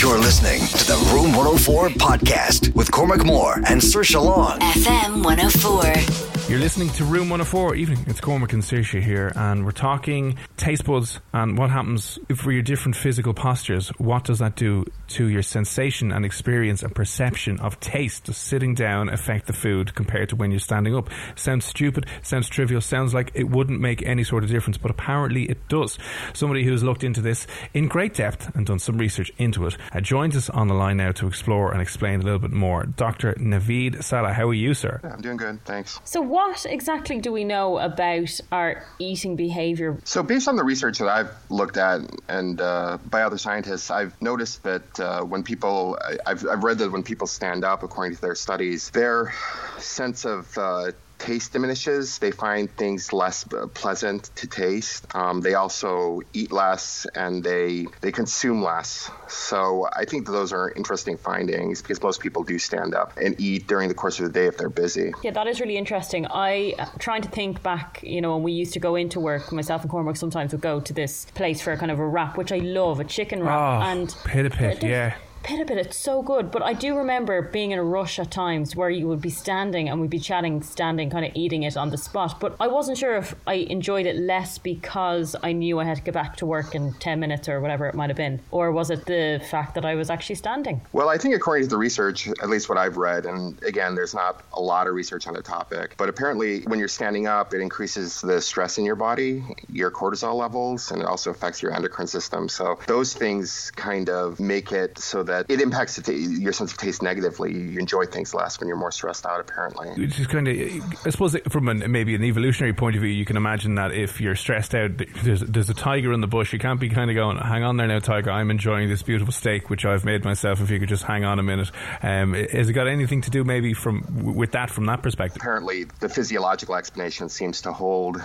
You're listening to the Room 104 podcast with Cormac Moore and Sir Long. FM 104. You're listening to Room 104 Evening. It's Cormac and Saoirse here, and we're talking taste buds and what happens for your different physical postures. What does that do to your sensation and experience and perception of taste? Does sitting down affect the food compared to when you're standing up? Sounds stupid, sounds trivial, sounds like it wouldn't make any sort of difference, but apparently it does. Somebody who's looked into this in great depth and done some research into it uh, joins us on the line now to explore and explain a little bit more. Dr. Naveed Saleh, how are you, sir? Yeah, I'm doing good, thanks. So, what exactly do we know about our eating behavior? So, based on the research that I've looked at and uh, by other scientists, I've noticed that uh, when people, I've, I've read that when people stand up, according to their studies, their sense of uh, taste diminishes. They find things less pleasant to taste. Um, they also eat less and they they consume less. So I think those are interesting findings because most people do stand up and eat during the course of the day if they're busy. Yeah, that is really interesting. I trying to think back, you know, when we used to go into work, myself and Cormac sometimes would go to this place for a kind of a wrap, which I love, a chicken wrap. Oh, and pita pit, yeah pita pit, it's so good. But I do remember being in a rush at times where you would be standing and we'd be chatting, standing, kind of eating it on the spot. But I wasn't sure if I enjoyed it less because I knew I had to get back to work in 10 minutes or whatever it might have been. Or was it the fact that I was actually standing? Well, I think according to the research, at least what I've read, and again, there's not a lot of research on the topic, but apparently when you're standing up, it increases the stress in your body, your cortisol levels, and it also affects your endocrine system. So those things kind of make it so that it impacts your sense of taste negatively. You enjoy things less when you're more stressed out, apparently. It's kind of, I suppose, from an, maybe an evolutionary point of view, you can imagine that if you're stressed out, there's, there's a tiger in the bush. You can't be kind of going, hang on there now, tiger. I'm enjoying this beautiful steak, which I've made myself. If you could just hang on a minute. Um, has it got anything to do maybe from with that from that perspective? Apparently, the physiological explanation seems to hold,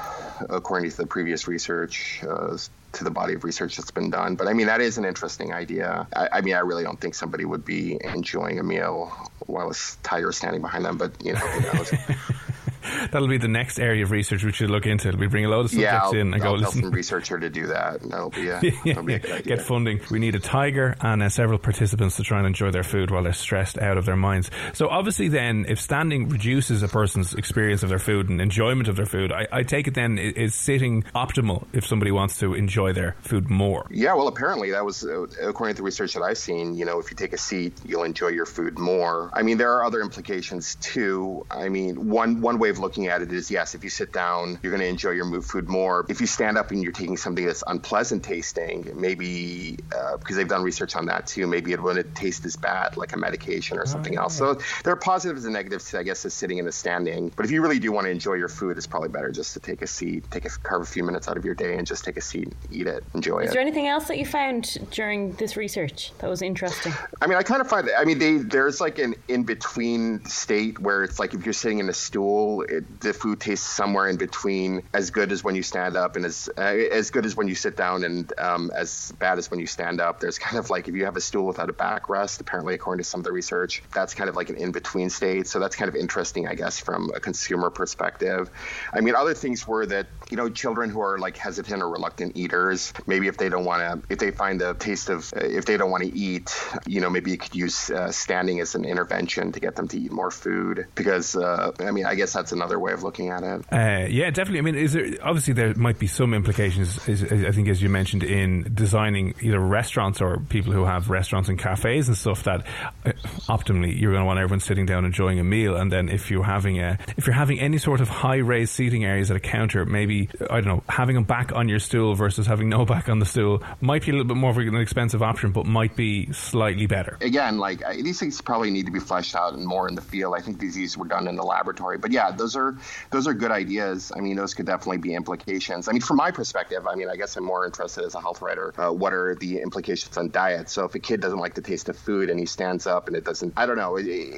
according to the previous research. Uh, to the body of research that's been done. But I mean, that is an interesting idea. I, I mean, I really don't think somebody would be enjoying a meal while a tiger is standing behind them, but you know, That'll be the next area of research we should look into. We bring a load of subjects yeah, I'll, in and I'll go listen. some researcher to do that. That'll be a, that'll be a good idea. Get funding. We need a tiger and uh, several participants to try and enjoy their food while they're stressed out of their minds. So obviously, then, if standing reduces a person's experience of their food and enjoyment of their food, I, I take it then is sitting optimal if somebody wants to enjoy their food more. Yeah, well, apparently that was uh, according to the research that I've seen. You know, if you take a seat, you'll enjoy your food more. I mean, there are other implications too. I mean, one one way of looking at it is yes, if you sit down, you're going to enjoy your move food more. If you stand up and you're taking something that's unpleasant tasting, maybe uh, because they've done research on that too, maybe it wouldn't taste as bad like a medication or something else. So there are positives and negatives, I guess, of sitting and the standing. But if you really do want to enjoy your food, it's probably better just to take a seat, take a carve a few minutes out of your day, and just take a seat, eat it, enjoy is it. Is there anything else that you found during this research that was interesting? I mean, I kind of find. I mean, they, there's like an in between state where it's like if you're sitting in a stool, it, the food tastes somewhere in between as good as when you stand up and as uh, as good as when you sit down and um, as bad as when you stand up. There's kind of like if you have a stool without a backrest, apparently according to some of the research, that's kind of like an in between state. So that's kind of interesting, I guess, from a consumer perspective. I mean, other things were that you know children who are like hesitant or reluctant eaters, maybe if they don't want to, if they find the taste of, uh, if they don't want to eat, you know, maybe you could use uh, standing as an intervention to get them to eat more food because uh, I mean, I guess that's another way of looking at it. Uh, yeah, definitely. I mean, is there obviously there might be some implications. Is, I think, as you mentioned, in designing either restaurants or people who have restaurants and cafes and stuff. That uh, optimally, you're going to want everyone sitting down enjoying a meal, and then if you're having a if you're having any sort of high raised seating areas at a counter, maybe I don't know, having them back on your stool versus having no back on the stool might be a little bit more of an expensive option, but might be slightly better. Again, like these things probably need to be fleshed out and more in the field. I think these were done in the laboratory, but yeah, those are those are good ideas. I mean, those could definitely be implications. I mean, from my perspective, I mean, I guess I'm more interested as a health writer. Uh, what are the implications on diet? So if a kid doesn't like the taste of food and he stands up and it doesn't, I don't know.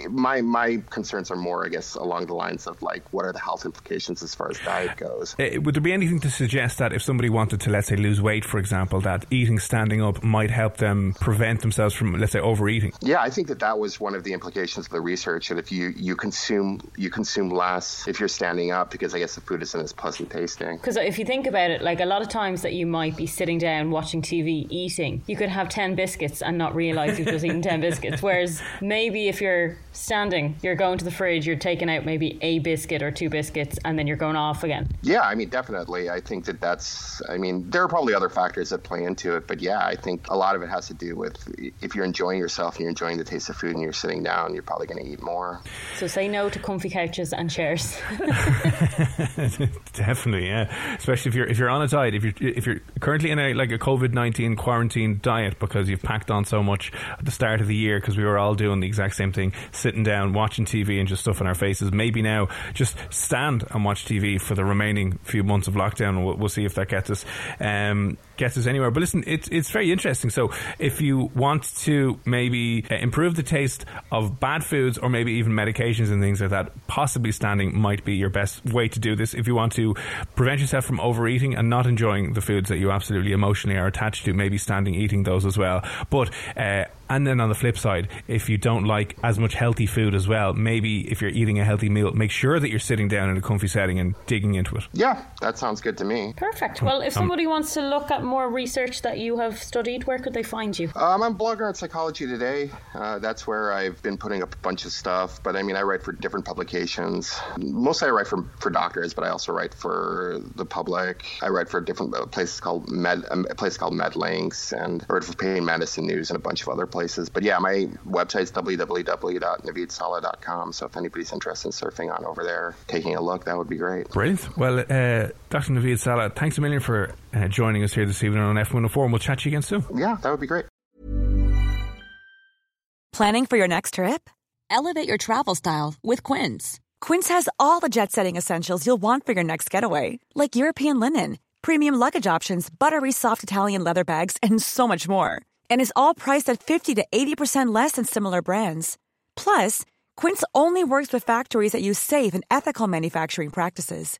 My my concerns are more, I guess, along the lines of like, what are the health implications as far as diet goes? Uh, would there be anything to suggest that if somebody wanted to, let's say, lose weight, for example, that eating standing up might help them prevent themselves from, let's say, overeating? Yeah, I think that that was one of the implications of the research. That if you you consume you consume less if you're standing up, because I guess the food isn't as pleasant tasting. Because if you think about it, like a lot of times that you might be sitting down watching TV eating, you could have ten biscuits and not realize you've just eaten ten biscuits. Whereas maybe if you're standing, you're going to the fridge, you're taking out maybe a biscuit or two biscuits, and then you're going off again. Yeah, I mean, definitely. I think that that's. I mean, there are probably other factors that play into it, but yeah, I think a lot of it has to do with if you're enjoying yourself and you're enjoying the taste of food and you're sitting down, you're probably going to eat more. So say no to comfy couches and chairs. Definitely, yeah. Especially if you're if you're on a diet, if you're if you're currently in a like a COVID nineteen quarantine diet because you've packed on so much at the start of the year because we were all doing the exact same thing, sitting down watching TV and just stuffing our faces. Maybe now just stand and watch TV for the remaining few months of lockdown. We'll, we'll see if that gets us. Um, gets us anywhere. But listen, it's it's very interesting. So if you want to maybe uh, improve the taste of bad foods or maybe even medications and things like that, possibly standing might be your best way to do this. If you want to prevent yourself from overeating and not enjoying the foods that you absolutely emotionally are attached to, maybe standing eating those as well. But uh, and then on the flip side, if you don't like as much healthy food as well, maybe if you're eating a healthy meal, make sure that you're sitting down in a comfy setting and digging into it. Yeah, that sounds good to me. Perfect. Well, if um, somebody um, wants to look at more research that you have studied, where could they find you? Um, I'm a blogger on Psychology Today. Uh, that's where I've been putting up a bunch of stuff. But I mean, I write for different publications. Mostly I write for, for doctors, but I also write for the public. I write for different uh, places called Med, um, a place called MedLinks, and I write for Pain Medicine News and a bunch of other places. But yeah, my website's www.naveedsaleh.com. So if anybody's interested in surfing on over there, taking a look, that would be great. Brilliant. Well, uh, Dr. Naveed Saleh, thanks a million for uh, joining us here this evening on F104, and we'll chat to you again soon. Yeah, that would be great. Planning for your next trip? Elevate your travel style with Quince. Quince has all the jet setting essentials you'll want for your next getaway, like European linen, premium luggage options, buttery soft Italian leather bags, and so much more and is all priced at 50 to 80% less than similar brands. Plus, Quince only works with factories that use safe and ethical manufacturing practices.